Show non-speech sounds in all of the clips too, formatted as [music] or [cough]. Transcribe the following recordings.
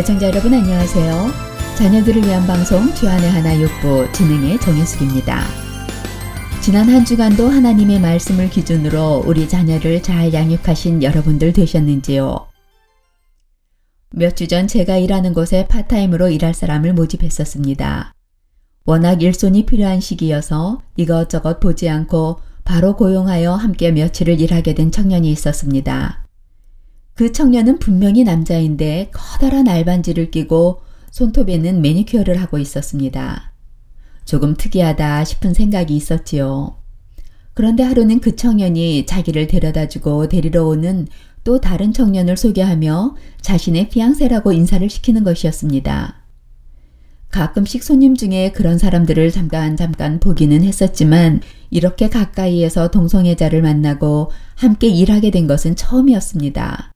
애청자 여러분 안녕하세요. 자녀들을 위한 방송 주안의 하나 육부 진행의 정혜숙입니다. 지난 한 주간도 하나님의 말씀을 기준으로 우리 자녀를 잘 양육하신 여러분들 되셨는지요? 몇 주 전 제가 일하는 곳에 파트타임으로 일할 사람을 모집했었습니다. 워낙 일손이 필요한 시기여서 이것저것 보지 않고 바로 고용하여 함께 며칠을 일하게 된 청년이 있었습니다. 그 청년은 분명히 남자인데 커다란 알반지를 끼고 손톱에는 매니큐어를 하고 있었습니다. 조금 특이하다 싶은 생각이 있었지요. 그런데 하루는 그 청년이 자기를 데려다 주고 데리러 오는 또 다른 청년을 소개하며 자신의 피앙세라고 인사를 시키는 것이었습니다. 가끔씩 손님 중에 그런 사람들을 잠깐 잠깐 보기는 했었지만 이렇게 가까이에서 동성애자를 만나고 함께 일하게 된 것은 처음이었습니다.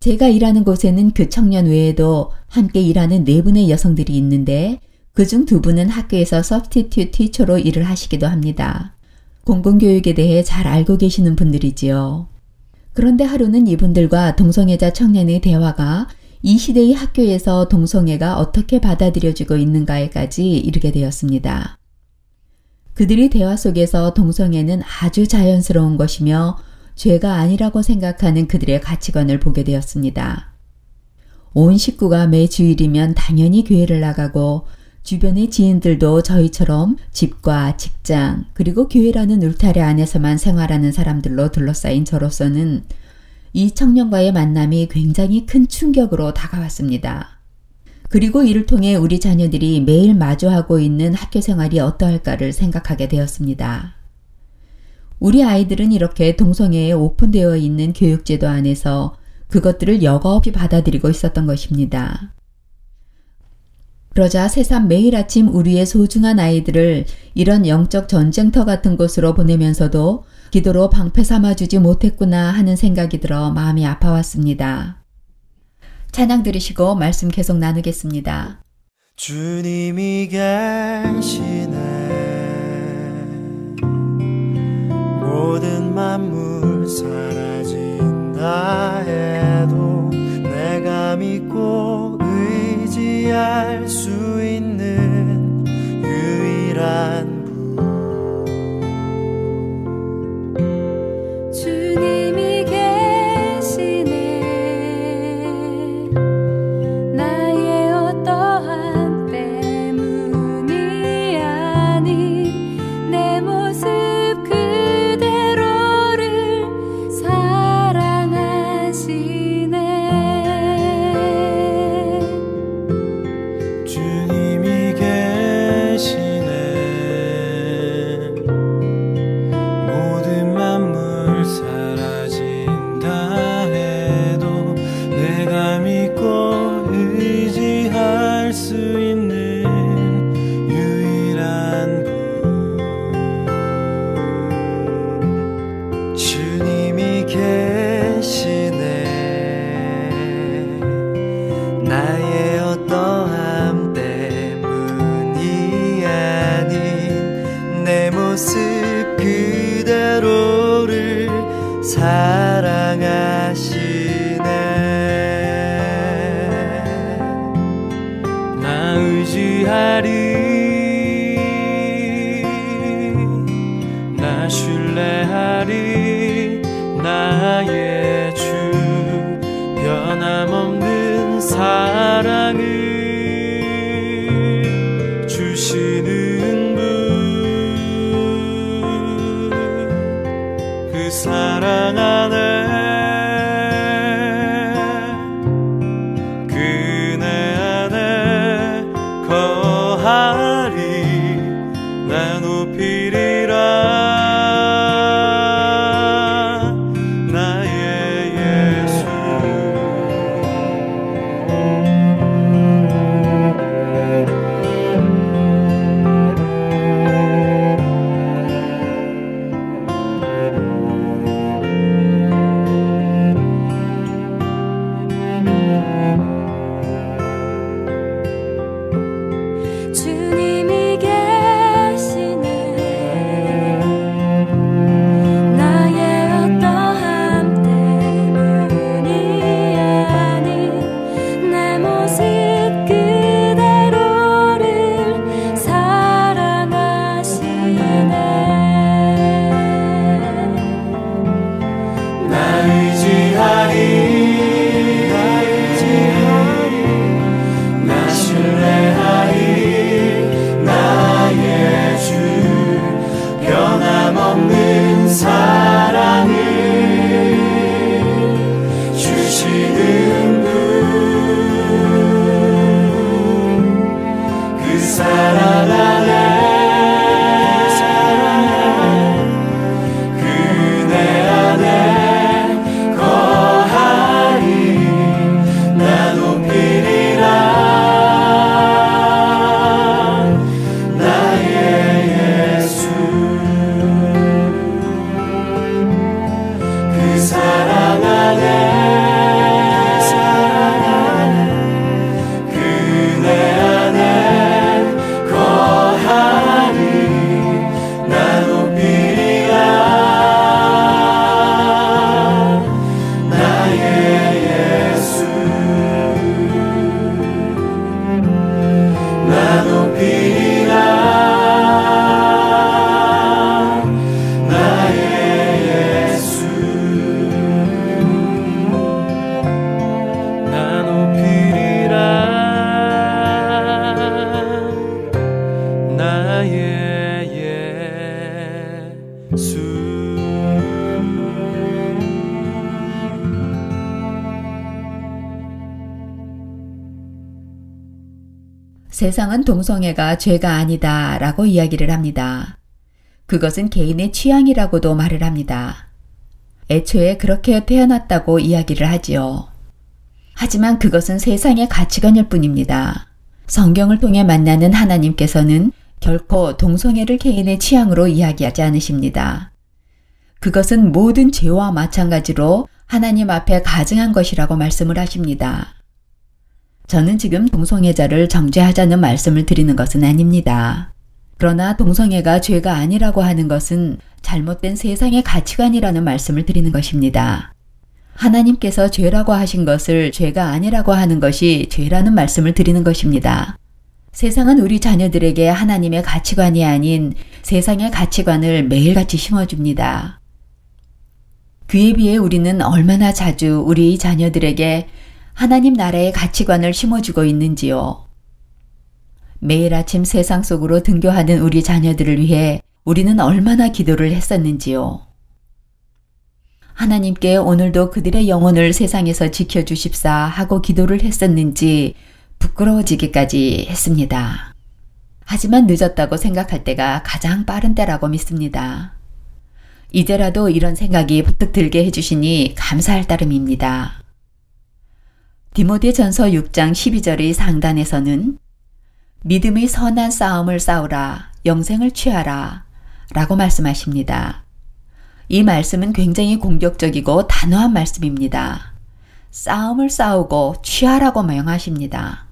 제가 일하는 곳에는 그 청년 외에도 함께 일하는 네 분의 여성들이 있는데 그중 두 분은 학교에서 서브티튜 티처로 일을 하시기도 합니다. 공공교육에 대해 잘 알고 계시는 분들이지요. 그런데 하루는 이분들과 동성애자 청년의 대화가 이 시대의 학교에서 동성애가 어떻게 받아들여지고 있는가에까지 이르게 되었습니다. 그들이 대화 속에서 동성애는 아주 자연스러운 것이며 죄가 아니라고 생각하는 그들의 가치관을 보게 되었습니다. 온 식구가 매 주일이면 당연히 교회를 나가고 주변의 지인들도 저희처럼 집과 직장 그리고 교회라는 울타리 안에서만 생활하는 사람들로 둘러싸인 저로서는 이 청년과의 만남이 굉장히 큰 충격으로 다가왔습니다. 그리고 이를 통해 우리 자녀들이 매일 마주하고 있는 학교 생활이 어떠할까를 생각하게 되었습니다. 우리 아이들은 이렇게 동성애에 오픈되어 있는 교육제도 안에서 그것들을 여과 없이 받아들이고 있었던 것입니다. 그러자 새삼 매일 아침 우리의 소중한 아이들을 이런 영적 전쟁터 같은 곳으로 보내면서도 기도로 방패 삼아주지 못했구나 하는 생각이 들어 마음이 아파왔습니다. 찬양 들으시고 말씀 계속 나누겠습니다. 주님이 계시네 모든 만물 사라진다 해도 내가 믿고 의지할 수 있는 유일한 세상은 동성애가 죄가 아니다 라고 이야기를 합니다. 그것은 개인의 취향이라고도 말을 합니다. 애초에 그렇게 태어났다고 이야기를 하지요. 하지만 그것은 세상의 가치관일 뿐입니다. 성경을 통해 만나는 하나님께서는 결코 동성애를 개인의 취향으로 이야기하지 않으십니다. 그것은 모든 죄와 마찬가지로 하나님 앞에 가증한 것이라고 말씀을 하십니다. 저는 지금 동성애자를 정죄하자는 말씀을 드리는 것은 아닙니다. 그러나 동성애가 죄가 아니라고 하는 것은 잘못된 세상의 가치관이라는 말씀을 드리는 것입니다. 하나님께서 죄라고 하신 것을 죄가 아니라고 하는 것이 죄라는 말씀을 드리는 것입니다. 세상은 우리 자녀들에게 하나님의 가치관이 아닌 세상의 가치관을 매일같이 심어줍니다. 그에 비해 우리는 얼마나 자주 우리 자녀들에게 하나님 나라의 가치관을 심어주고 있는지요. 매일 아침 세상 속으로 등교하는 우리 자녀들을 위해 우리는 얼마나 기도를 했었는지요. 하나님께 오늘도 그들의 영혼을 세상에서 지켜주십사 하고 기도를 했었는지 부끄러워지기까지 했습니다. 하지만 늦었다고 생각할 때가 가장 빠른 때라고 믿습니다. 이제라도 이런 생각이 부뜩 들게 해주시니 감사할 따름입니다. 디모데 전서 6장 12절의 상단에서는 믿음의 선한 싸움을 싸우라, 영생을 취하라 라고 말씀하십니다. 이 말씀은 굉장히 공격적이고 단호한 말씀입니다. 싸움을 싸우고 취하라고 명하십니다.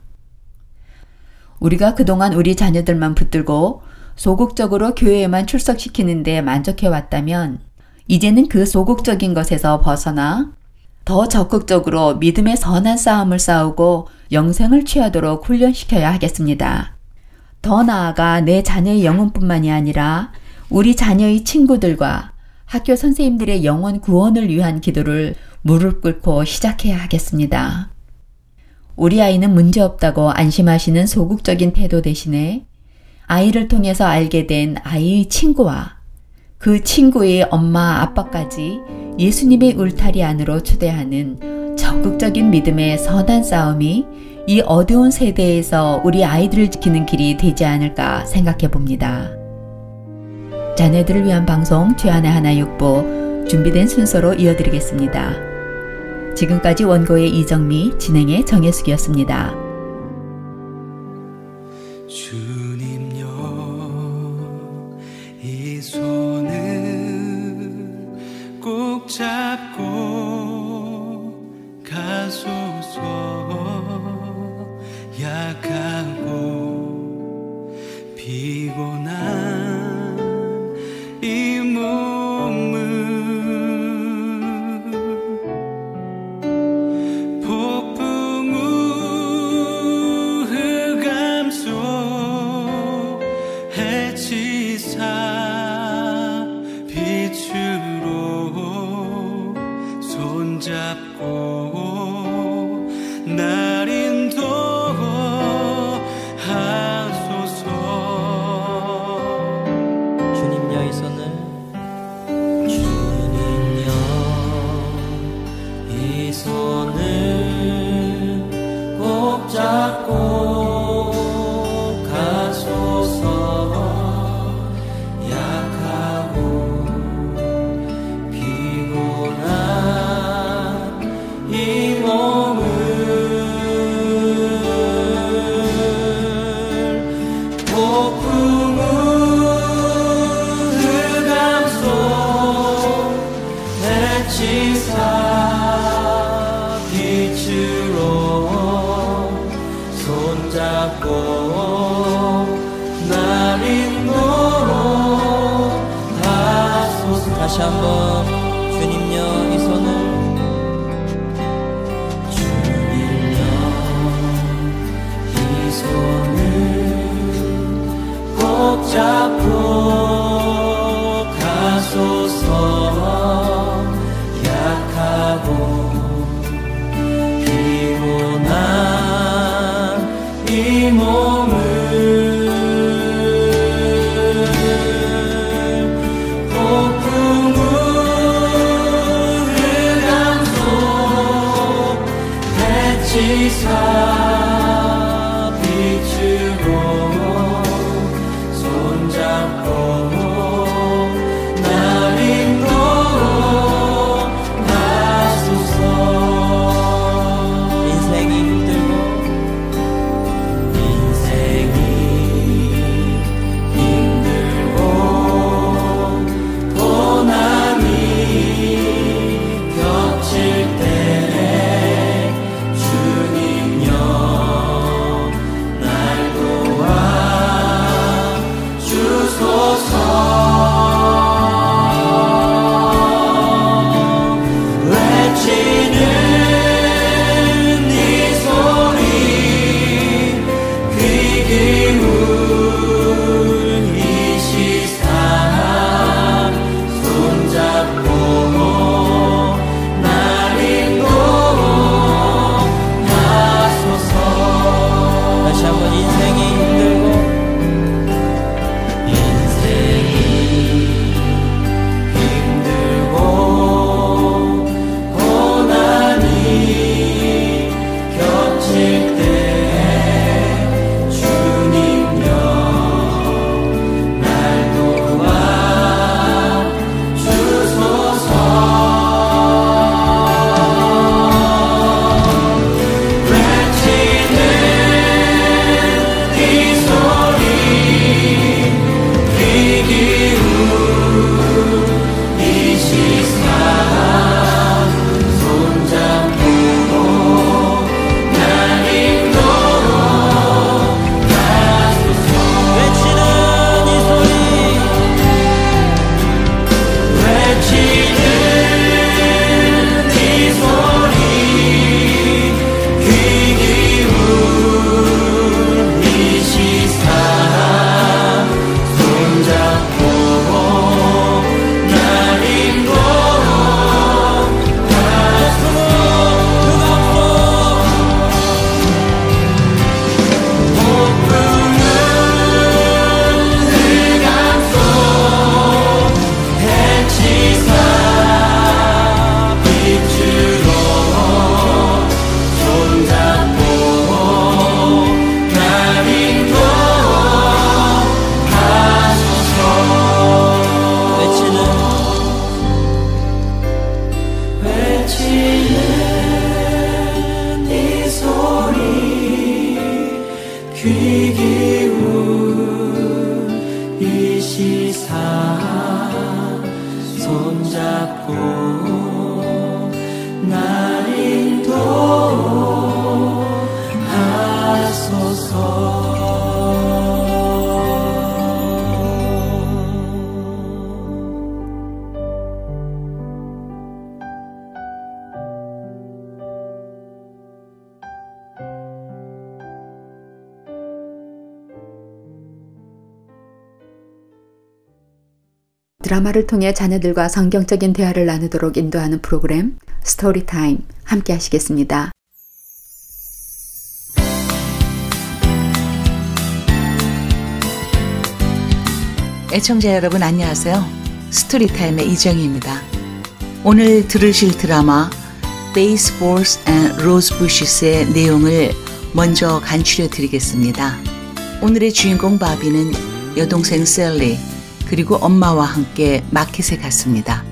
우리가 그동안 우리 자녀들만 붙들고 소극적으로 교회에만 출석시키는데 만족해 왔다면 이제는 그 소극적인 것에서 벗어나 더 적극적으로 믿음의 선한 싸움을 싸우고 영생을 취하도록 훈련시켜야 하겠습니다. 더 나아가 내 자녀의 영혼뿐만이 아니라 우리 자녀의 친구들과 학교 선생님들의 영혼 구원을 위한 기도를 무릎 꿇고 시작해야 하겠습니다. 우리 아이는 문제 없다고 안심하시는 소극적인 태도 대신에 아이를 통해서 알게 된 아이의 친구와 그 친구의 엄마, 아빠까지 예수님의 울타리 안으로 초대하는 적극적인 믿음의 선한 싸움이 이 어두운 세대에서 우리 아이들을 지키는 길이 되지 않을까 생각해 봅니다. 자녀들을 위한 방송 주안의 하나 육보 준비된 순서로 이어드리겠습니다. 지금까지 원고의 이정미, 진행의 정혜숙이었습니다. chamou. 드라마를 통해 자녀들과 성경적인 대화를 나누도록 인도하는 프로그램 Story Time 함께 하시겠습니다. 애청자 여러분 안녕하세요. Story Time의 이정희입니다. 오늘 들으실 드라마 Baseballs and Rosebushes*의 내용을 먼저 간추려 드리겠습니다. 오늘의 주인공 바비는 여동생 셀리, 그리고 엄마와 함께 마켓에 갔습니다.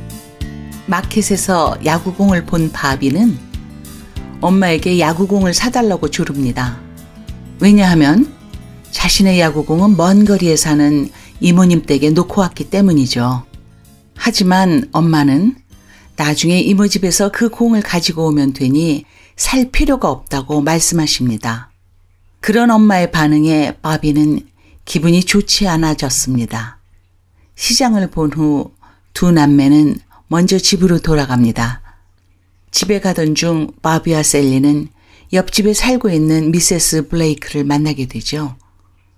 마켓에서 야구공을 본 바비는 엄마에게 야구공을 사달라고 조릅니다. 왜냐하면 자신의 야구공은 먼 거리에 사는 이모님 댁에 놓고 왔기 때문이죠. 하지만 엄마는 나중에 이모 집에서 그 공을 가지고 오면 되니 살 필요가 없다고 말씀하십니다. 그런 엄마의 반응에 바비는 기분이 좋지 않아졌습니다. 시장을 본 후 두 남매는 먼저 집으로 돌아갑니다. 집에 가던 중 바비와 셀리는 옆집에 살고 있는 미세스 블레이크를 만나게 되죠.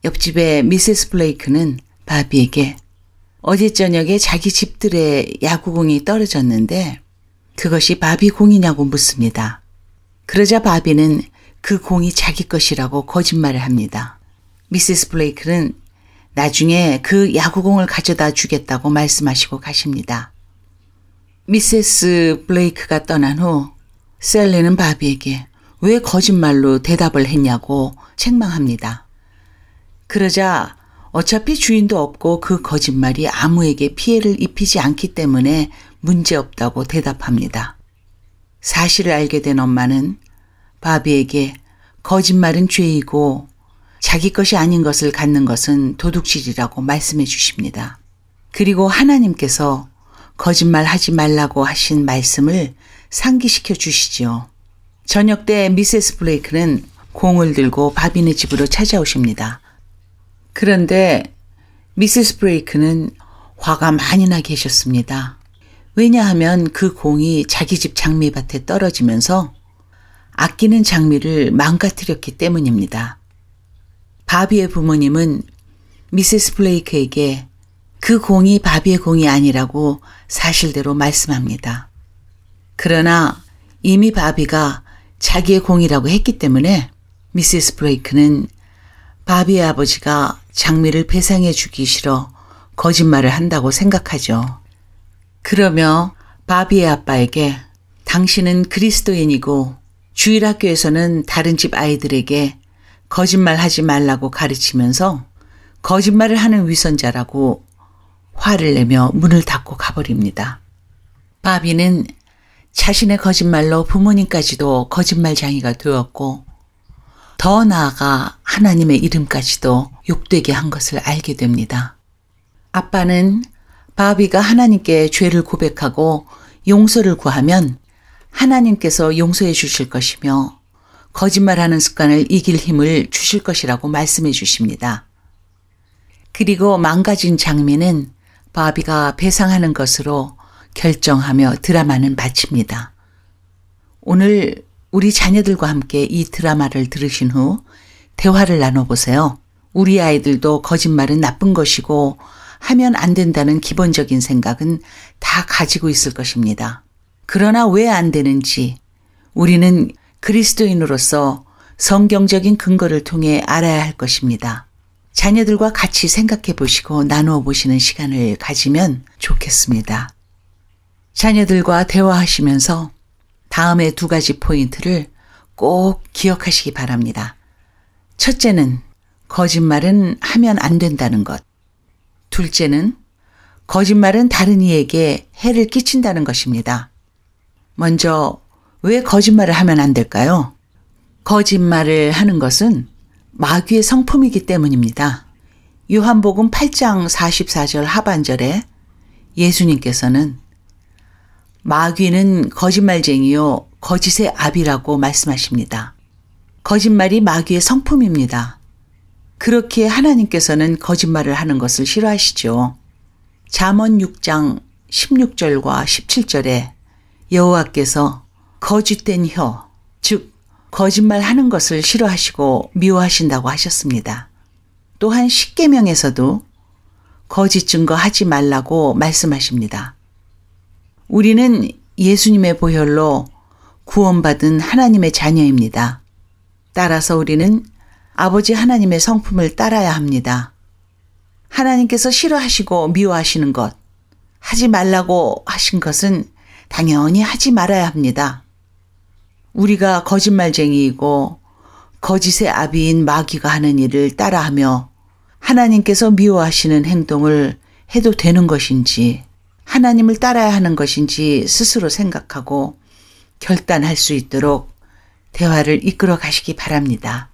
옆집의 미세스 블레이크는 바비에게 어제 저녁에 자기 집들의 야구공이 떨어졌는데 그것이 바비 공이냐고 묻습니다. 그러자 바비는 그 공이 자기 것이라고 거짓말을 합니다. 미세스 블레이크는 나중에 그 야구공을 가져다 주겠다고 말씀하시고 가십니다. 미세스 블레이크가 떠난 후 셀리는 바비에게 왜 거짓말로 대답을 했냐고 책망합니다. 그러자 어차피 주인도 없고 그 거짓말이 아무에게 피해를 입히지 않기 때문에 문제없다고 대답합니다. 사실을 알게 된 엄마는 바비에게 거짓말은 죄이고 자기 것이 아닌 것을 갖는 것은 도둑질이라고 말씀해 주십니다. 그리고 하나님께서 거짓말 하지 말라고 하신 말씀을 상기시켜 주시지요. 저녁 때 미세스 블레이크는 공을 들고 바비네 집으로 찾아오십니다. 그런데 미세스 브레이크는 화가 많이 나 계셨습니다. 왜냐하면 그 공이 자기 집 장미밭에 떨어지면서 아끼는 장미를 망가뜨렸기 때문입니다. 바비의 부모님은 미세스 블레이크에게 그 공이 바비의 공이 아니라고 사실대로 말씀합니다. 그러나 이미 바비가 자기의 공이라고 했기 때문에 미세스 브레이크는 바비의 아버지가 장미를 배상해 주기 싫어 거짓말을 한다고 생각하죠. 그러며 바비의 아빠에게 당신은 그리스도인이고 주일학교에서는 다른 집 아이들에게 거짓말 하지 말라고 가르치면서 거짓말을 하는 위선자라고 화를 내며 문을 닫고 가버립니다. 바비는 자신의 거짓말로 부모님까지도 거짓말장이가 되었고 더 나아가 하나님의 이름까지도 욕되게 한 것을 알게 됩니다. 아빠는 바비가 하나님께 죄를 고백하고 용서를 구하면 하나님께서 용서해 주실 것이며 거짓말하는 습관을 이길 힘을 주실 것이라고 말씀해 주십니다. 그리고 망가진 장미는 바비가 배상하는 것으로 결정하며 드라마는 마칩니다. 오늘 우리 자녀들과 함께 이 드라마를 들으신 후 대화를 나눠보세요. 우리 아이들도 거짓말은 나쁜 것이고 하면 안 된다는 기본적인 생각은 다 가지고 있을 것입니다. 그러나 왜 안 되는지 우리는 그리스도인으로서 성경적인 근거를 통해 알아야 할 것입니다. 자녀들과 같이 생각해 보시고 나누어 보시는 시간을 가지면 좋겠습니다. 자녀들과 대화하시면서 다음의 두 가지 포인트를 꼭 기억하시기 바랍니다. 첫째는 거짓말은 하면 안 된다는 것. 둘째는 거짓말은 다른 이에게 해를 끼친다는 것입니다. 먼저 왜 거짓말을 하면 안 될까요? 거짓말을 하는 것은 마귀의 성품이기 때문입니다. 요한복음 8장 44절 하반절에 예수님께서는 마귀는 거짓말쟁이요, 거짓의 압이라고 말씀하십니다. 거짓말이 마귀의 성품입니다. 그렇게 하나님께서는 거짓말을 하는 것을 싫어하시죠. 잠언 6장 16절과 17절에 여호와께서 거짓된 혀, 즉 거짓말 하는 것을 싫어하시고 미워하신다고 하셨습니다. 또한 십계명에서도 거짓 증거 하지 말라고 말씀하십니다. 우리는 예수님의 보혈로 구원받은 하나님의 자녀입니다. 따라서 우리는 아버지 하나님의 성품을 따라야 합니다. 하나님께서 싫어하시고 미워하시는 것, 하지 말라고 하신 것은 당연히 하지 말아야 합니다. 우리가 거짓말쟁이이고 거짓의 아비인 마귀가 하는 일을 따라하며 하나님께서 미워하시는 행동을 해도 되는 것인지 하나님을 따라야 하는 것인지 스스로 생각하고 결단할 수 있도록 대화를 이끌어 가시기 바랍니다.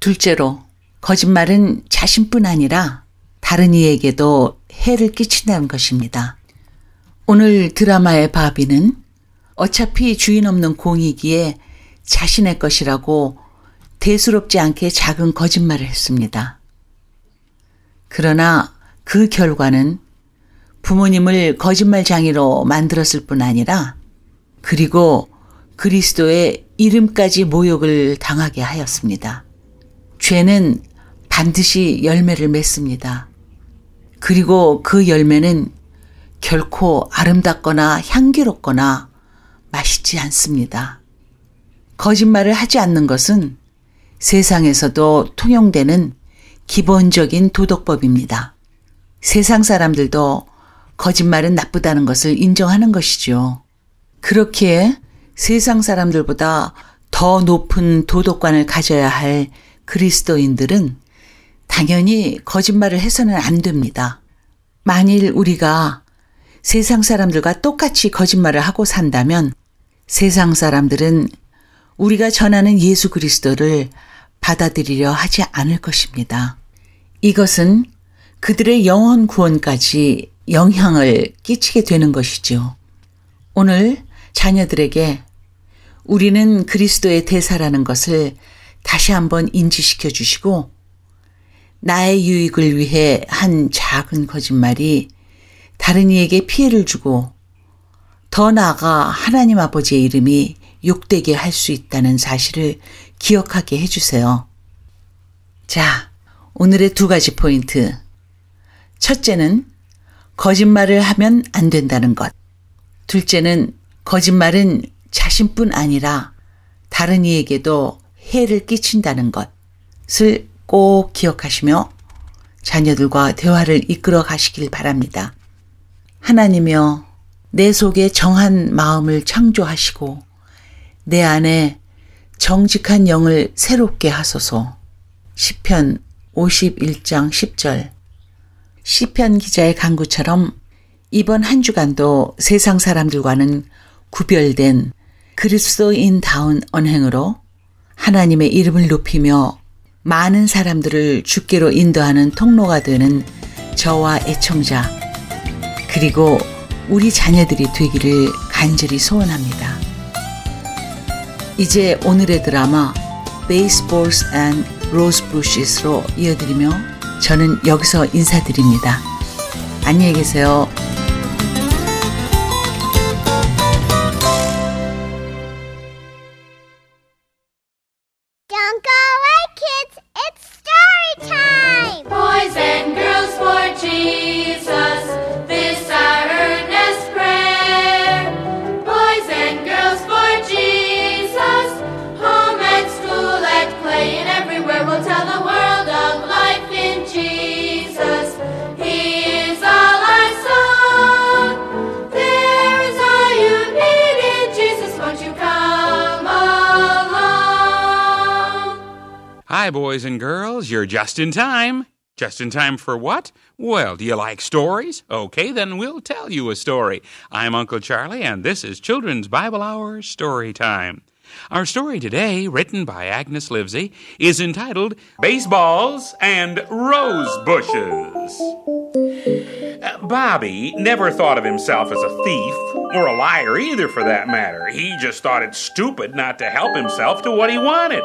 둘째로, 거짓말은 자신뿐 아니라 다른 이에게도 해를 끼친다는 것입니다. 오늘 드라마의 바비는 어차피 주인 없는 공이기에 자신의 것이라고 대수롭지 않게 작은 거짓말을 했습니다. 그러나 그 결과는 부모님을 거짓말장이로 만들었을 뿐 아니라 그리고 그리스도의 이름까지 모욕을 당하게 하였습니다. 죄는 반드시 열매를 맺습니다. 그리고 그 열매는 결코 아름답거나 향기롭거나 맛있지 않습니다. 거짓말을 하지 않는 것은 세상에서도 통용되는 기본적인 도덕법입니다. 세상 사람들도 거짓말은 나쁘다는 것을 인정하는 것이죠. 그렇기에 세상 사람들보다 더 높은 도덕관을 가져야 할 그리스도인들은 당연히 거짓말을 해서는 안 됩니다. 만일 우리가 세상 사람들과 똑같이 거짓말을 하고 산다면 세상 사람들은 우리가 전하는 예수 그리스도를 받아들이려 하지 않을 것입니다. 이것은 그들의 영혼 구원까지 영향을 끼치게 되는 것이죠. 오늘 자녀들에게 우리는 그리스도의 대사라는 것을 다시 한번 인지시켜 주시고 나의 유익을 위해 한 작은 거짓말이 다른 이에게 피해를 주고 더 나아가 하나님 아버지의 이름이 욕되게 할 수 있다는 사실을 기억하게 해주세요. 자, 오늘의 두 가지 포인트. 첫째는 거짓말을 하면 안 된다는 것. 둘째는 거짓말은 자신뿐 아니라 다른 이에게도 해를 끼친다는 것을 꼭 기억하시며 자녀들과 대화를 이끌어 가시길 바랍니다. 하나님여 내 속에 정한 마음을 창조하시고 내 안에 정직한 영을 새롭게 하소서. 시편 51장 10절. 시편 기자의 간구처럼 이번 한 주간도 세상 사람들과는 구별된 그리스도인다운 언행으로 하나님의 이름을 높이며 많은 사람들을 주께로 인도하는 통로가 되는 저와 애청자 그리고 우리 자녀들이 되기를 간절히 소원합니다. 이제 오늘의 드라마 Baseballs and Rosebushes,로 이어드리며 저는 여기서 인사드립니다. 안녕히 계세요. Hi, boys and girls. You're just in time. Just in time for what? Well, do you like stories? Okay, then we'll tell you a story. I'm Uncle Charlie, and this is Children's Bible Hour Story Time. Our story today, written by Agnes Livesey, is entitled Baseballs and Rose Bushes. Bobby never thought of himself as a thief, or a liar either for that matter. He just thought it stupid not to help himself to what he wanted,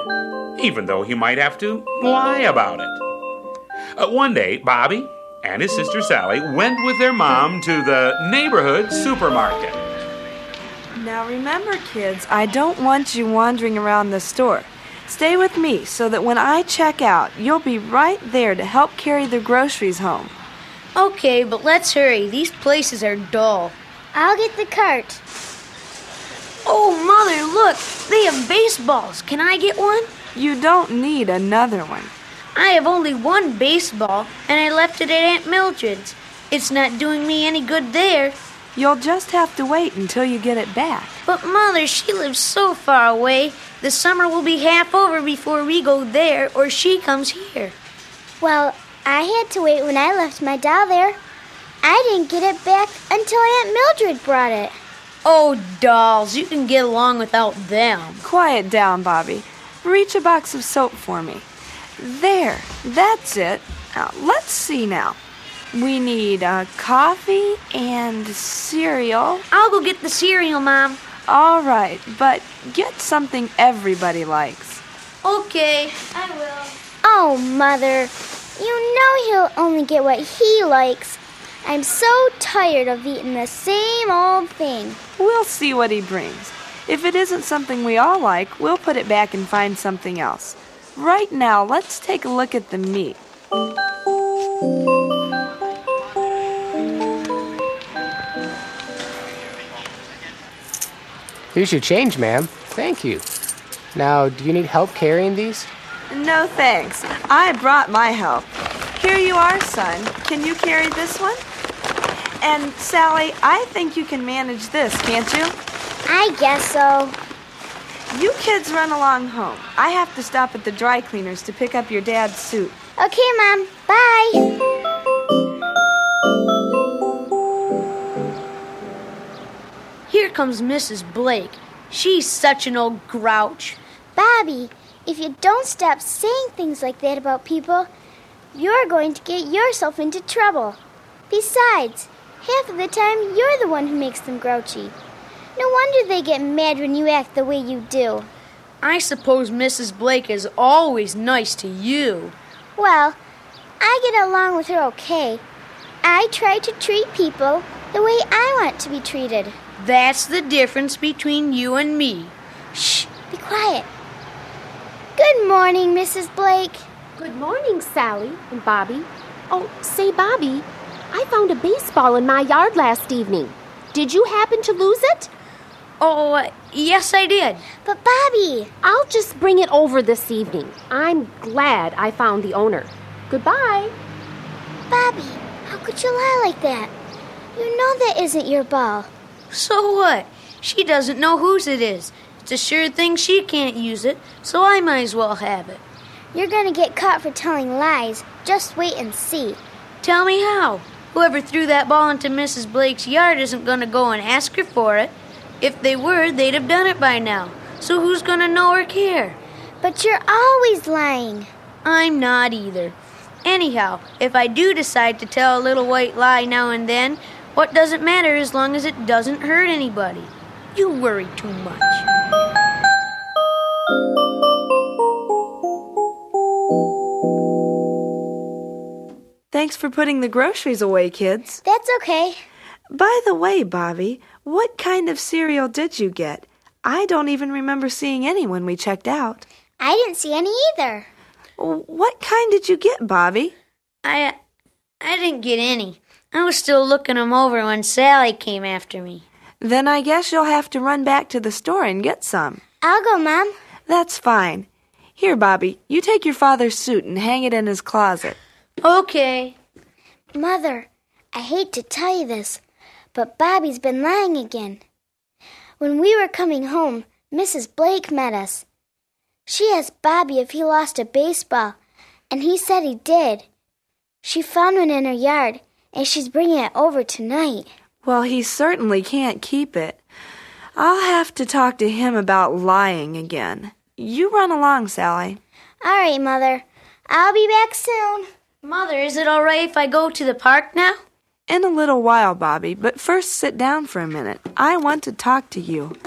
even though he might have to lie about it. Uh, one day, Bobby and his sister Sally went with their mom to the neighborhood supermarket. Now remember, kids, I don't want you wandering around the store. Stay with me so that when I check out, you'll be right there to help carry the groceries home. Okay, but let's hurry. These places are dull. I'll get the cart. Oh, Mother, look! They have baseballs. Can I get one? You don't need another one. I have only one baseball, and I left it at Aunt Mildred's. It's not doing me any good there. You'll just have to wait until you get it back. But, Mother, she lives so far away. The summer will be half over before we go there, or she comes here. Well, I had to wait when I left my doll there. I didn't get it back until Aunt Mildred brought it. Oh, dolls, you can get along without them. Quiet down, Bobby. Reach a box of soap for me. There, that's it. Now, let's see now. We need uh, coffee and cereal. I'll go get the cereal, Mom. All right, but get something everybody likes. Okay, I will. Oh, Mother. You know he'll only get what he likes. I'm so tired of eating the same old thing. We'll see what he brings. If it isn't something we all like, we'll put it back and find something else. Right now, let's take a look at the meat. Here's your change, ma'am. Thank you. Now, do you need help carrying these? No thanks. I brought my help. Here you are, son. Can you carry this one? And Sally, I think you can manage this, can't you? I guess so. You kids run along home. I have to stop at the dry cleaners to pick up your dad's suit. Okay, Mom. Bye. Here comes Mrs. Blake. She's such an old grouch. Bobby, if you don't stop saying things like that about people, you're going to get yourself into trouble. Besides, half of the time you're the one who makes them grouchy. No wonder they get mad when you act the way you do. I suppose Mrs. Blake is always nice to you. Well, I get along with her okay. I try to treat people the way I want to be treated. That's the difference between you and me. Shh, be quiet. Good morning, Mrs. Blake. Good morning, Sally and Bobby. Oh, say, Bobby, I found a baseball in my yard last evening. Did you happen to lose it? Oh, uh, yes, I did. But, Bobby, I'll just bring it over this evening. I'm glad I found the owner. Goodbye. Bobby, how could you lie like that? You know that isn't your ball. So what? She doesn't know whose it is. It's a sure thing she can't use it, so I might as well have it. You're gonna get caught for telling lies. Just wait and see. Tell me how. Whoever threw that ball into Mrs. Blake's yard isn't going to go and ask her for it. If they were, they'd have done it by now. So who's going to know or care? But you're always lying. I'm not either. Anyhow, if I do decide to tell a little white lie now and then, what does it matter as long as it doesn't hurt anybody? You worry too much. Thanks for putting the groceries away, kids. That's okay. By the way, Bobby, what kind of cereal did you get? I don't even remember seeing any when we checked out. I didn't see any either. What kind did you get, Bobby? I I didn't get any. I was still looking 'em over when Sally came after me. Then I guess you'll have to run back to the store and get some. I'll go, Mom. That's fine. Here, Bobby, you take your father's suit and hang it in his closet. Okay. Mother, I hate to tell you this, but Bobby's been lying again. When we were coming home, Mrs. Blake met us. She asked Bobby if he lost a baseball, and he said he did. She found one in her yard, and she's bringing it over tonight. Well, he certainly can't keep it. I'll have to talk to him about lying again. You run along, Sally. All right, Mother. I'll be back soon. Mother, is it all right if I go to the park now? In a little while, Bobby, but first sit down for a minute. I want to talk to you.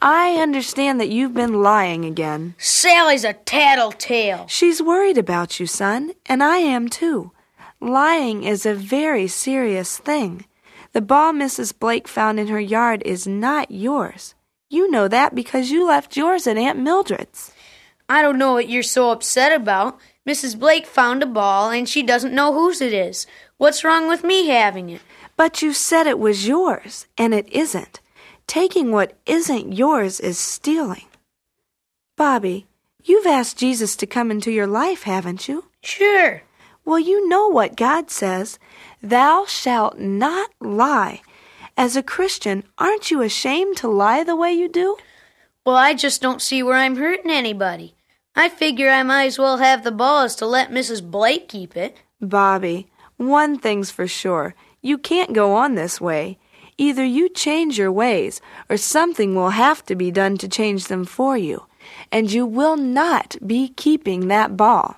I understand that you've been lying again. Sally's a tattletale. She's worried about you, son, and I am too. Lying is a very serious thing. The ball Mrs. Blake found in her yard is not yours. You know that because you left yours at Aunt Mildred's. I don't know what you're so upset about. Mrs. Blake found a ball and she doesn't know whose it is. What's wrong with me having it? But you said it was yours, and it isn't. Taking what isn't yours is stealing. Bobby, you've asked Jesus to come into your life, haven't you? Sure. Well, you know what God says Thou shalt not lie. As a Christian, aren't you ashamed to lie the way you do? Well, I just don't see where I'm hurting anybody. I figure I might as well have the ball as to let Mrs. Blake keep it. Bobby, one thing's for sure. You can't go on this way. Either you change your ways, or something will have to be done to change them for you. And you will not be keeping that ball.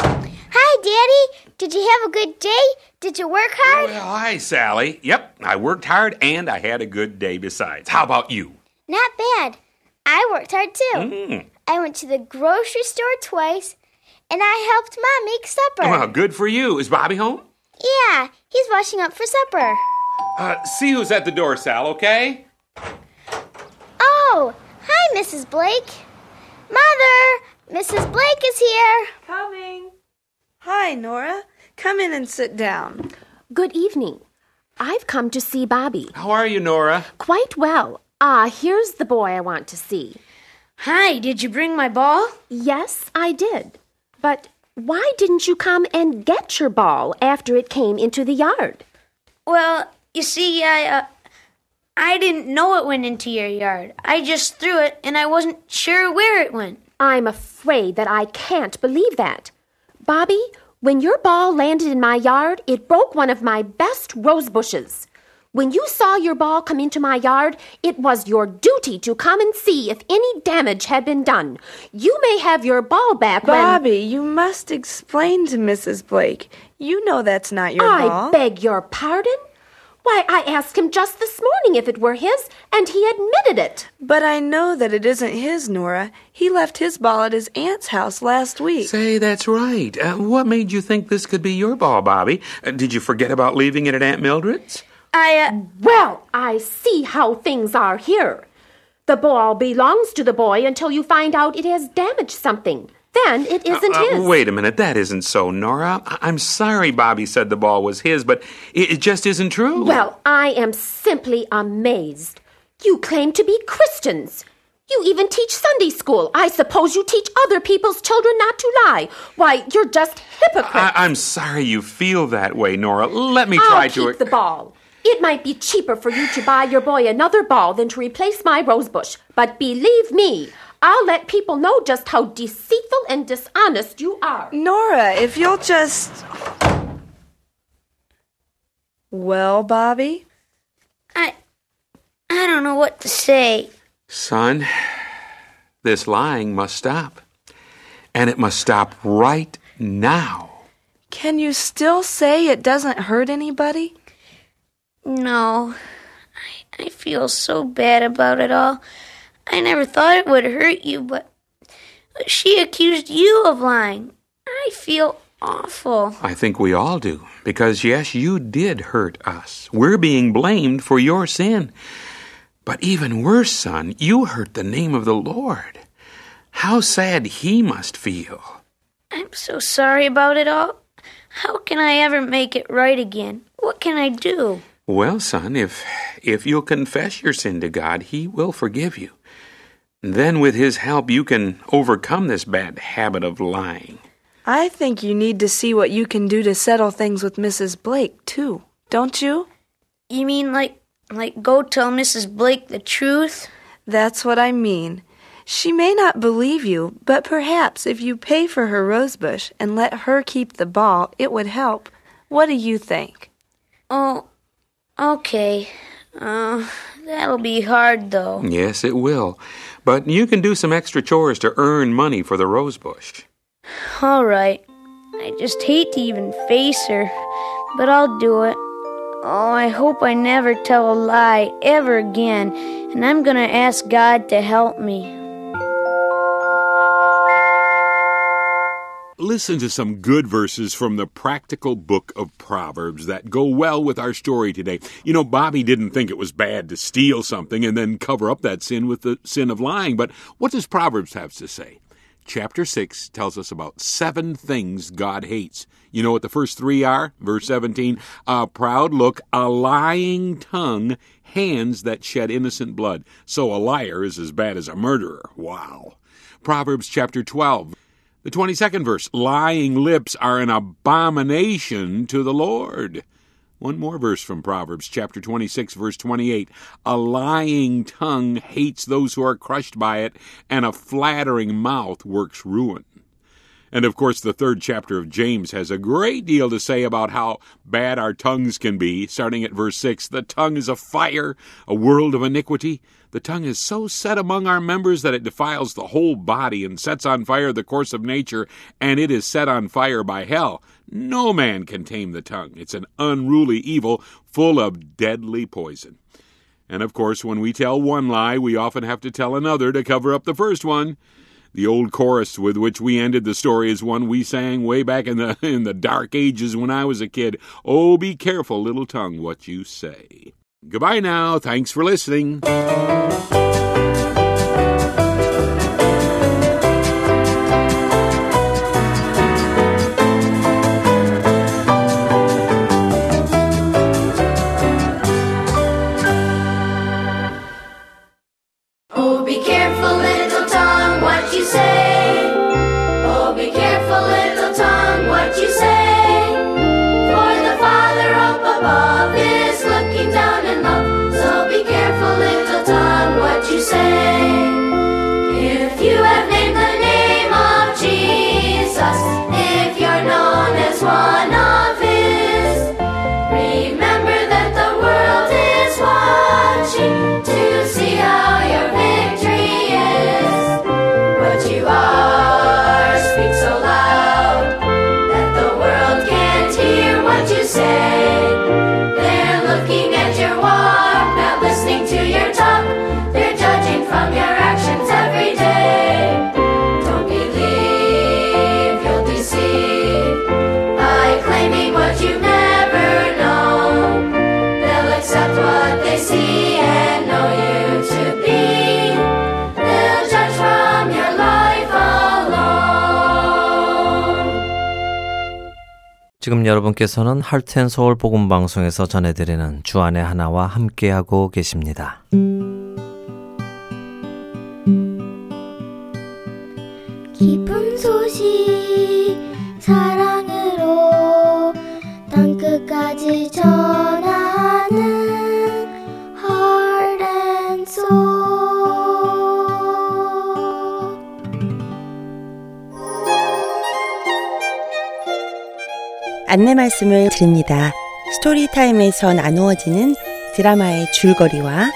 Hi, Daddy. Did you have a good day? Did you work hard? Well, hi, Sally. Yep, I worked hard and I had a good day besides. How about you? Not bad. I worked hard too. Mm. I went to the grocery store twice, and I helped Mom make supper. Well, good for you. Is Bobby home? Yeah, he's washing up for supper. Uh, see who's at the door, Sal, okay? Oh, hi, Mrs. Blake. Mother, Mrs. Blake is here. Coming. Hi, Nora. Come in and sit down. Good evening. I've come to see Bobby. How are you, Nora? Quite well. Ah, here's the boy I want to see. Hi, did you bring my ball? Yes, I did. But why didn't you come and get your ball after it came into the yard? Well, you see, I, uh, I didn't know it went into your yard. I just threw it and I wasn't sure where it went. I'm afraid that I can't believe that. Bobby, when your ball landed in my yard, it broke one of my best rose bushes. When you saw your ball come into my yard, it was your duty to come and see if any damage had been done. You may have your ball back when. Bobby, you must explain to Mrs. Blake. You know that's not your I ball. I beg your pardon? Why, I asked him just this morning if it were his, and he admitted it. But I know that it isn't his, Nora. He left his ball at his aunt's house last week. Say, that's right. Uh, what made you think this could be your ball, Bobby? Uh, did you forget about leaving it at Aunt Mildred's? I, uh, Well, I see how things are here. The ball belongs to the boy until you find out it has damaged something. Then it isn't Uh, his. wait a minute, that isn't so, Nora. I- I'm sorry Bobby said the ball was his, but it, it just isn't true. Well, I am simply amazed. You claim to be Christians. You even teach Sunday school. I suppose you teach other people's children not to lie. Why, you're just hypocrites. I, I'm sorry you feel that way, Nora. Let me try I'll to. keep the ball. It might be cheaper for you to buy your boy another ball than to replace my rosebush. But believe me, I'll let people know just how deceitful and dishonest you are. Nora, if you'll just. Well, Bobby? I, I don't know what to say. Son, this lying must stop. And it must stop right now. Can you still say it doesn't hurt anybody? No, I, I feel so bad about it all. I never thought it would hurt you, but but she accused you of lying. I feel awful. I think we all do. Because, yes, you did hurt us. We're being blamed for your sin. But even worse, son, you hurt the name of the Lord. How sad he must feel. I'm so sorry about it all. How can I ever make it right again? What can I do? Well, son, if if you'll confess your sin to God, he will forgive you. Then with his help you can overcome this bad habit of lying. I think you need to see what you can do to settle things with Mrs. Blake, too. Don't you? You mean like like go tell Mrs. Blake the truth? That's what I mean. She may not believe you, but perhaps if you pay for her rosebush and let her keep the ball, it would help. What do you think? Oh, okay. Uh, that'll be hard though. Yes, it will. But you can do some extra chores to earn money for the rosebush. All right. I just hate to even face her, but I'll do it. Oh, I hope I never tell a lie ever again, and I'm gonna ask God to help me. Listen to some good verses from the practical book of Proverbs that go well with our story today. You know, Bobby didn't think it was bad to steal something and then cover up that sin with the sin of lying, but what does Proverbs have to say? Chapter 6 tells us about seven things God hates. You know what the first three are? Verse 17 A proud look, a lying tongue, hands that shed innocent blood. So a liar is as bad as a murderer. Wow. Proverbs chapter 12. The 22nd verse lying lips are an abomination to the Lord. One more verse from Proverbs chapter 26 verse 28. A lying tongue hates those who are crushed by it, and a flattering mouth works ruin. And of course, the third chapter of James has a great deal to say about how bad our tongues can be. Starting at verse 6 The tongue is a fire, a world of iniquity. The tongue is so set among our members that it defiles the whole body and sets on fire the course of nature, and it is set on fire by hell. No man can tame the tongue. It's an unruly evil full of deadly poison. And of course, when we tell one lie, we often have to tell another to cover up the first one. The old chorus with which we ended the story is one we sang way back in the [laughs] in the dark ages when I was a kid. Oh, be careful, little tongue, what you say. Goodbye now. Thanks for listening. 지금 여러분께서는 할텐 서울 복음 방송에서 전해드리는 주안의 하나와 함께하고 계십니다. 기 드립니다. 스토리타임에서 나누어지는 드라마의 줄거리와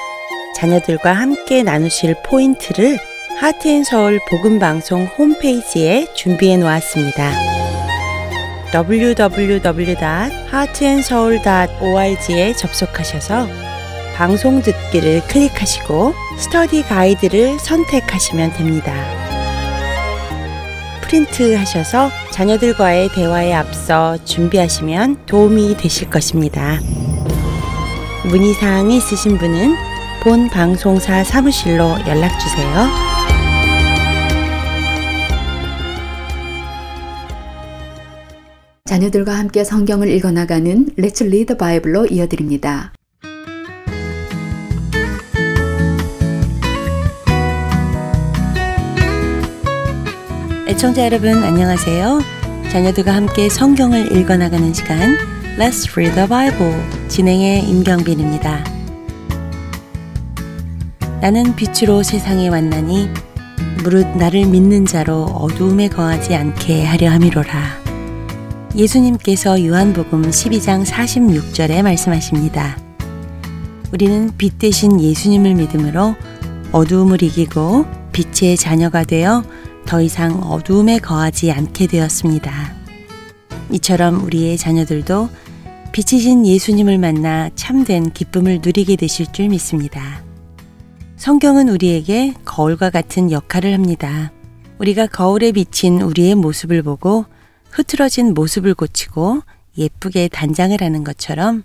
자녀들과 함께 나누실 포인트를 하트앤서울 복음방송 홈페이지에 준비해 놓았습니다. www.heartandsoul.org에 접속하셔서 방송 듣기를 클릭하시고 스터디 가이드를 선택하시면 됩니다. 프린트 하셔서 자녀들과의 대화에 앞서 준비하시면 도움이 되실 것입니다. 문의사항이 있으신 분은 본 방송사 사무실로 연락주세요. 자녀들과 함께 성경을 읽어나가는 Let's Read Bible로 이어드립니다. 애청자 여러분 안녕하세요. 자녀들과 함께 성경을 읽어나가는 시간 Let's Read the Bible 진행의 임경빈입니다. 나는 빛으로 세상에 왔나니 무릇 나를 믿는 자로 어두움에 거하지 않게 하려 함이로라. 예수님께서 요한복음 12장 46절에 말씀하십니다. 우리는 빛 대신 예수님을 믿음으로 어두움을 이기고 빛의 자녀가 되어 더 이상 어두움에 거하지 않게 되었습니다. 이처럼 우리의 자녀들도 빛이신 예수님을 만나 참된 기쁨을 누리게 되실 줄 믿습니다. 성경은 우리에게 거울과 같은 역할을 합니다. 우리가 거울에 비친 우리의 모습을 보고 흐트러진 모습을 고치고 예쁘게 단장을 하는 것처럼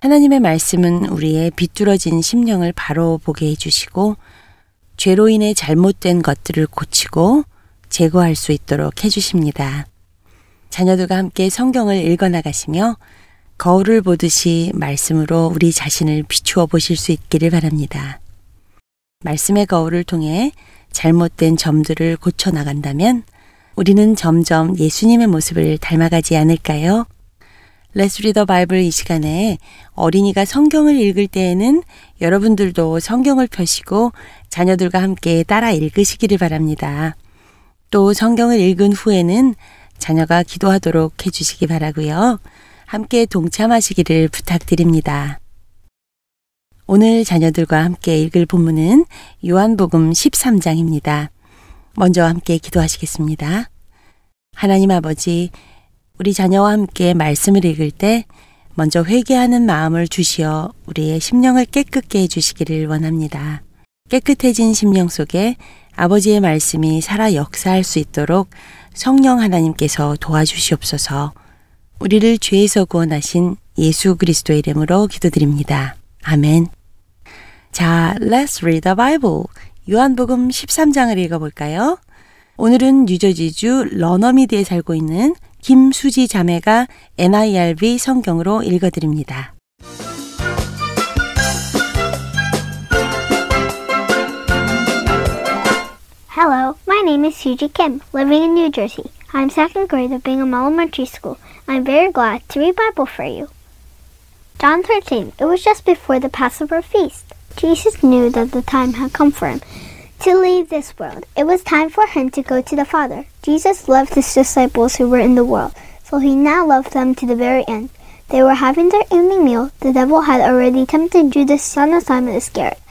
하나님의 말씀은 우리의 비뚤어진 심령을 바로 보게 해주시고 죄로 인해 잘못된 것들을 고치고 제거할 수 있도록 해주십니다. 자녀들과 함께 성경을 읽어나가시며 거울을 보듯이 말씀으로 우리 자신을 비추어 보실 수 있기를 바랍니다. 말씀의 거울을 통해 잘못된 점들을 고쳐 나간다면 우리는 점점 예수님의 모습을 닮아가지 않을까요? Let's Read the Bible 이 시간에 어린이가 성경을 읽을 때에는 여러분들도 성경을 펴시고 자녀들과 함께 따라 읽으시기를 바랍니다. 또 성경을 읽은 후에는 자녀가 기도하도록 해주시기 바라고요. 함께 동참하시기를 부탁드립니다. 오늘 자녀들과 함께 읽을 본문은 요한복음 13장입니다. 먼저 함께 기도하시겠습니다. 하나님 아버지, 우리 자녀와 함께 말씀을 읽을 때 먼저 회개하는 마음을 주시어 우리의 심령을 깨끗게 해주시기를 원합니다. 깨끗해진 심령 속에 아버지의 말씀이 살아 역사할 수 있도록 성령 하나님께서 도와주시옵소서 우리를 죄에서 구원하신 예수 그리스도의 이름으로 기도드립니다. 아멘. 자, let's read the Bible. 요한복음 13장을 읽어볼까요? 오늘은 뉴저지주 러너미드에 살고 있는 김수지 자매가 NIRV 성경으로 읽어드립니다. Hello, my name is Suji Kim, living in New Jersey. I'm second grade at Bingham Elementary School. I'm very glad to read Bible for you. John 13. It was just before the Passover feast. Jesus knew that the time had come for him to leave this world. It was time for him to go to the Father. Jesus loved his disciples who were in the world, so he now loved them to the very end. They were having their evening meal. The devil had already tempted Judas, son of Simon Iscariot.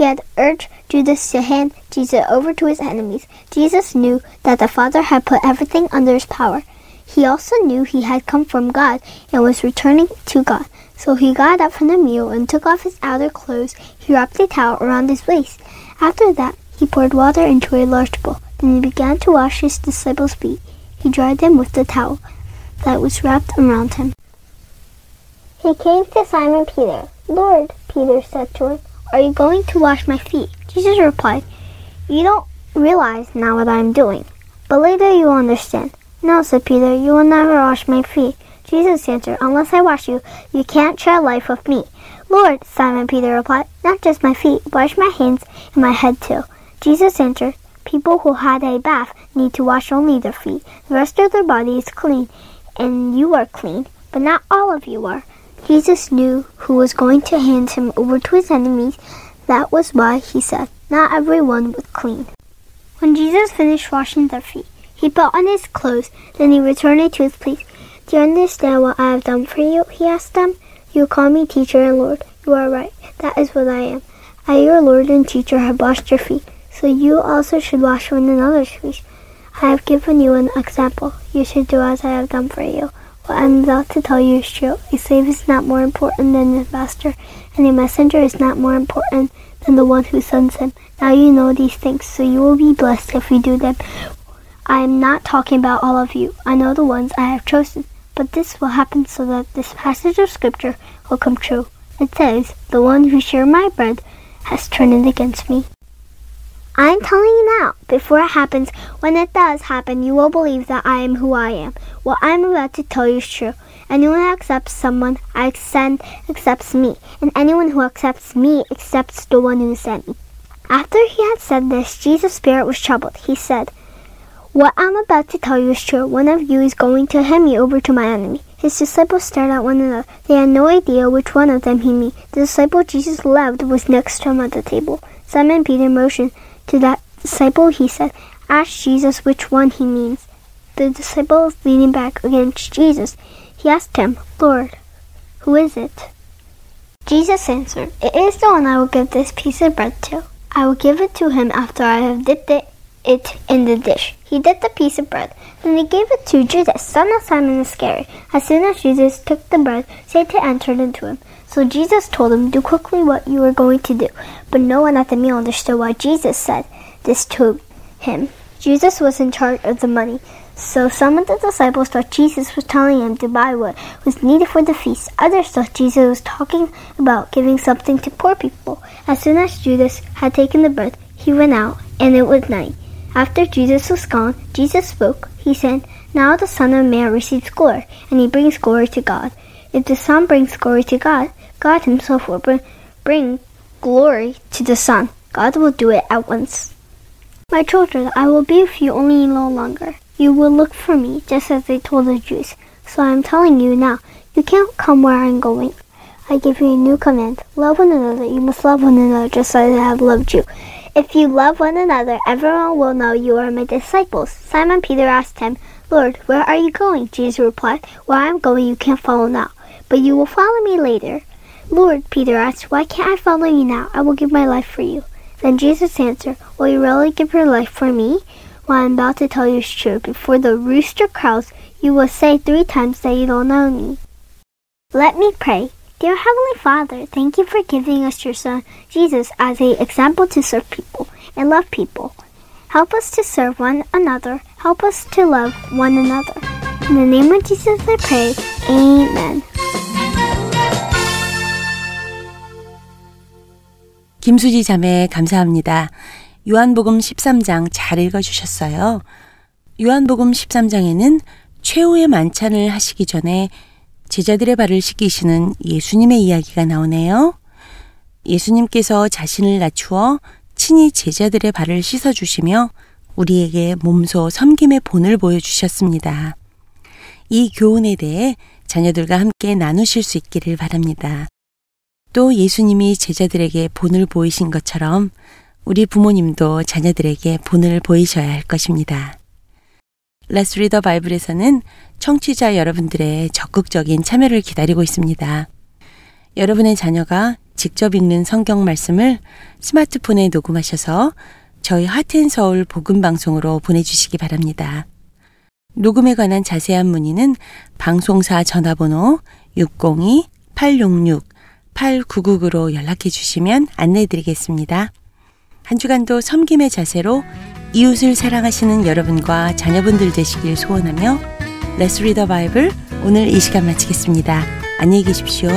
He had urged Judas to hand Jesus over to his enemies. Jesus knew that the Father had put everything under his power. He also knew he had come from God and was returning to God. So he got up from the meal and took off his outer clothes. He wrapped a towel around his waist. After that, he poured water into a large bowl. Then he began to wash his disciples' feet. He dried them with the towel that was wrapped around him. He came to Simon Peter. Lord, Peter said to him, are you going to wash my feet? Jesus replied, You don't realize now what I am doing, but later you will understand. No, said Peter, you will never wash my feet. Jesus answered, Unless I wash you, you can't share life with me. Lord, Simon Peter replied, Not just my feet, wash my hands and my head too. Jesus answered, People who had a bath need to wash only their feet. The rest of their body is clean, and you are clean, but not all of you are. Jesus knew who was going to hand him over to his enemies. That was why he said, Not everyone was clean. When Jesus finished washing their feet, he put on his clothes, then he returned to his place. Do you understand what I have done for you? He asked them. You call me teacher and Lord. You are right. That is what I am. I, your Lord and teacher, have washed your feet, so you also should wash one another's feet. I have given you an example. You should do as I have done for you. What I am about to tell you is true. A slave is not more important than his master, and a messenger is not more important than the one who sends him. Now you know these things, so you will be blessed if you do them. I am not talking about all of you. I know the ones I have chosen. But this will happen so that this passage of scripture will come true. It says, The one who shared my bread has turned it against me. I'm telling you now, before it happens, when it does happen, you will believe that I am who I am. What I am about to tell you is true. Anyone who accepts someone I send accepts me, and anyone who accepts me accepts the one who sent me. After he had said this, Jesus' spirit was troubled. He said, What I'm about to tell you is true. One of you is going to hand me over to my enemy. His disciples stared at one another. They had no idea which one of them he meant. The disciple Jesus loved was next to him at the table. Simon Peter motioned to that disciple, he said, Ask Jesus which one he means. The disciple was leaning back against Jesus. He asked him, Lord, who is it? Jesus answered, It is the one I will give this piece of bread to. I will give it to him after I have dipped it, it in the dish. He dipped the piece of bread. Then he gave it to Judas, son of Simon Iscariot. As soon as Jesus took the bread, Satan entered into him. So Jesus told them, Do quickly what you are going to do. But no one at the meal understood why Jesus said this to him. Jesus was in charge of the money. So some of the disciples thought Jesus was telling him to buy what was needed for the feast. Others thought Jesus was talking about giving something to poor people. As soon as Judas had taken the bread, he went out, and it was night. After Jesus was gone, Jesus spoke. He said, Now the Son of Man receives glory, and he brings glory to God. If the Son brings glory to God, God himself will bring, bring glory to the Son. God will do it at once. My children, I will be with you only a little longer. You will look for me, just as they told the Jews. So I am telling you now, you can't come where I am going. I give you a new command. Love one another. You must love one another just as I have loved you. If you love one another, everyone will know you are my disciples. Simon Peter asked him, Lord, where are you going? Jesus replied, Where I am going you can't follow now, but you will follow me later. Lord, Peter asked, Why can't I follow you now? I will give my life for you. Then Jesus answered, Will you really give your life for me? What I'm about to tell you is true. Before the rooster crows, you will say three times that you don't know me. Let me pray. Dear Heavenly Father, thank you for giving us your Son, Jesus, as an example to serve people and love people. Help us to serve one another. Help us to love one another. In the name of Jesus I pray. Amen. 김수지 자매 감사합니다. 요한복음 13장 잘 읽어주셨어요. 요한복음 13장에는 최후의 만찬을 하시기 전에 제자들의 발을 씻기시는 예수님의 이야기가 나오네요. 예수님께서 자신을 낮추어 친히 제자들의 발을 씻어주시며 우리에게 몸소 섬김의 본을 보여주셨습니다. 이 교훈에 대해 자녀들과 함께 나누실 수 있기를 바랍니다. 또 예수님이 제자들에게 본을 보이신 것처럼 우리 부모님도 자녀들에게 본을 보이셔야 할 것입니다. The Bible에서는 청취자 여러분들의 적극적인 참여를 기다리고 있습니다. 여러분의 자녀가 직접 읽는 성경 말씀을 스마트폰에 녹음하셔서 저희 하트앤서울 복음방송으로 보내주시기 바랍니다. 녹음에 관한 자세한 문의는 방송사 전화번호 602-866-8999로 연락해 주시면 안내해 드리겠습니다. 한 주간도 섬김의 자세로 이웃을 사랑하시는 여러분과 자녀분들 되시길 소원하며 the Bible 오늘 이 시간 마치겠습니다. 안녕히 계십시오.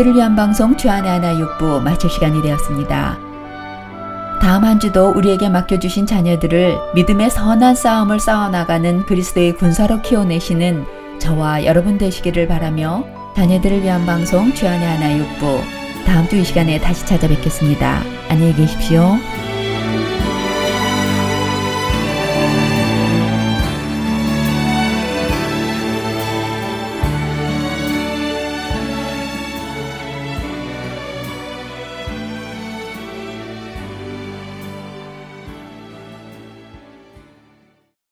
자녀들을 위한 방송 주안의 하나 육부 마칠 시간이 되었습니다. 다음 한 주도 우리에게 맡겨주신 자녀들을 믿음의 선한 싸움을 싸워나가는 그리스도의 군사로 키워내시는 저와 여러분 되시기를 바라며 자녀들을 위한 방송 주안의 하나 육부 다음 주 이 시간에 다시 찾아뵙겠습니다. 안녕히 계십시오.